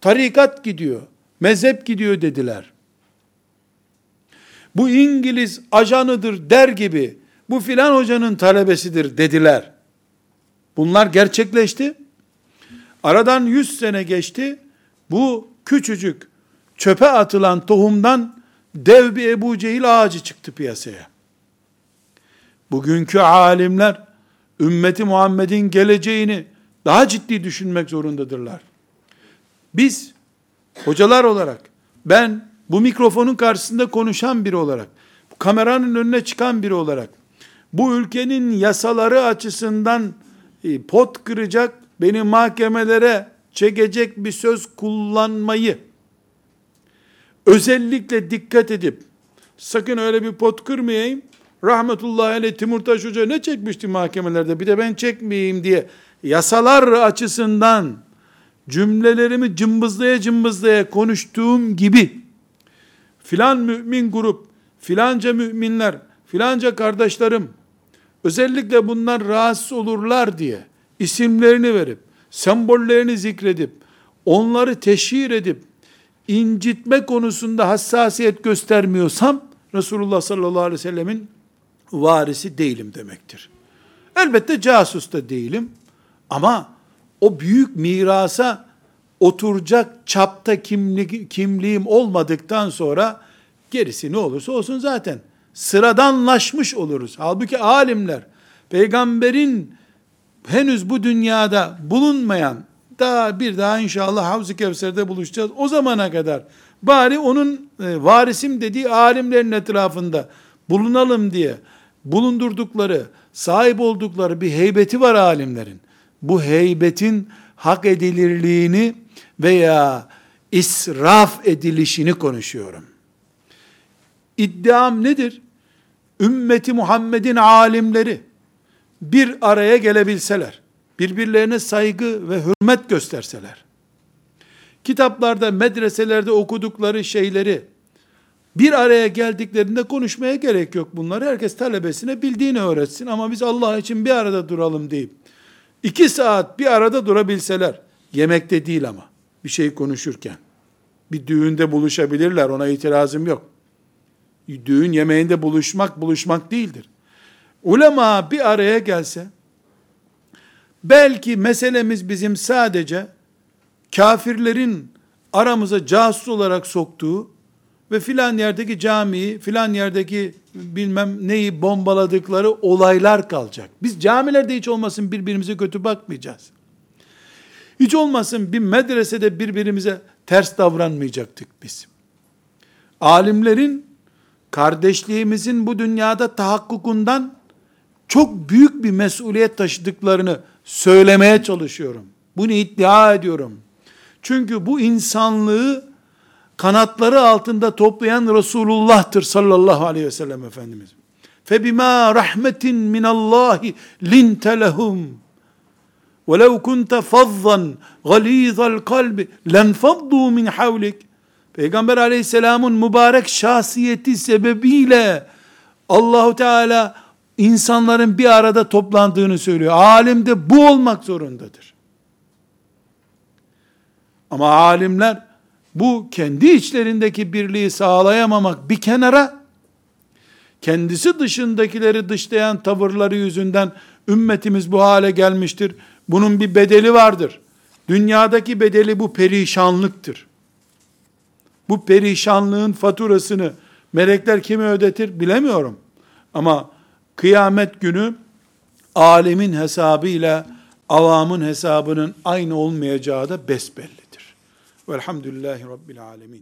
tarikat gidiyor, mezhep gidiyor dediler. Bu İngiliz ajanıdır der gibi bu filan hocanın talebesidir dediler. Bunlar gerçekleşti. Aradan 100 sene geçti. Bu küçücük çöpe atılan tohumdan dev bir Ebu Cehil ağacı çıktı piyasaya. Bugünkü alimler ümmeti Muhammed'in geleceğini daha ciddi düşünmek zorundadırlar. Biz hocalar olarak ben bu mikrofonun karşısında konuşan biri olarak kameranın önüne çıkan biri olarak bu ülkenin yasaları açısından e, pot kıracak, beni mahkemelere çekecek bir söz kullanmayı özellikle dikkat edip sakın öyle bir pot kırmayayım. Rahmetullahi aleyh Timurtaş Hoca ne çekmişti mahkemelerde bir de ben çekmeyeyim diye yasalar açısından cümlelerimi cımbızlaya cımbızlaya konuştuğum gibi filan mümin grup, filanca müminler, filanca kardeşlerim özellikle bunlar rahatsız olurlar diye isimlerini verip, sembollerini zikredip, onları teşhir edip, incitme konusunda hassasiyet göstermiyorsam, Resulullah sallallahu aleyhi ve sellemin varisi değilim demektir. Elbette casus da değilim. Ama o büyük mirasa oturacak çapta kimlik, kimliğim olmadıktan sonra gerisi ne olursa olsun zaten sıradanlaşmış oluruz. Halbuki alimler peygamberin henüz bu dünyada bulunmayan daha bir daha inşallah Havz-ı Kevser'de buluşacağız. O zamana kadar bari onun e, varisim dediği alimlerin etrafında bulunalım diye bulundurdukları, sahip oldukları bir heybeti var alimlerin. Bu heybetin hak edilirliğini veya israf edilişini konuşuyorum. İddiam nedir? Ümmeti Muhammed'in alimleri bir araya gelebilseler, birbirlerine saygı ve hürmet gösterseler, kitaplarda, medreselerde okudukları şeyleri bir araya geldiklerinde konuşmaya gerek yok bunları. Herkes talebesine bildiğini öğretsin ama biz Allah için bir arada duralım deyip iki saat bir arada durabilseler, yemekte değil ama, bir şey konuşurken, bir düğünde buluşabilirler, ona itirazım yok. Düğün yemeğinde buluşmak, buluşmak değildir. Ulema bir araya gelse, belki meselemiz bizim sadece kafirlerin aramıza casus olarak soktuğu ve filan yerdeki camiyi, filan yerdeki bilmem neyi bombaladıkları olaylar kalacak. Biz camilerde hiç olmasın birbirimize kötü bakmayacağız. Hiç olmasın bir medresede birbirimize ters davranmayacaktık biz. Alimlerin kardeşliğimizin bu dünyada tahakkukundan çok büyük bir mesuliyet taşıdıklarını söylemeye çalışıyorum. Bunu iddia ediyorum. Çünkü bu insanlığı kanatları altında toplayan Resulullah'tır sallallahu aleyhi ve sellem Efendimiz. فَبِمَا رَحْمَةٍ مِنَ اللّٰهِ لِنْتَ لَهُمْ وَلَوْ كُنْتَ فَضًّا غَل۪يظَ الْقَلْبِ لَنْفَضُّوا مِنْ حَوْلِكَ Peygamber aleyhisselamın mübarek şahsiyeti sebebiyle Allahu Teala insanların bir arada toplandığını söylüyor. Alim de bu olmak zorundadır. Ama alimler bu kendi içlerindeki birliği sağlayamamak bir kenara, kendisi dışındakileri dışlayan tavırları yüzünden ümmetimiz bu hale gelmiştir. Bunun bir bedeli vardır. Dünyadaki bedeli bu perişanlıktır. Bu perişanlığın faturasını melekler kime ödetir bilemiyorum. Ama kıyamet günü alemin hesabıyla avamın hesabının aynı olmayacağı da besbellidir. Velhamdülillahi Rabbil Alemin.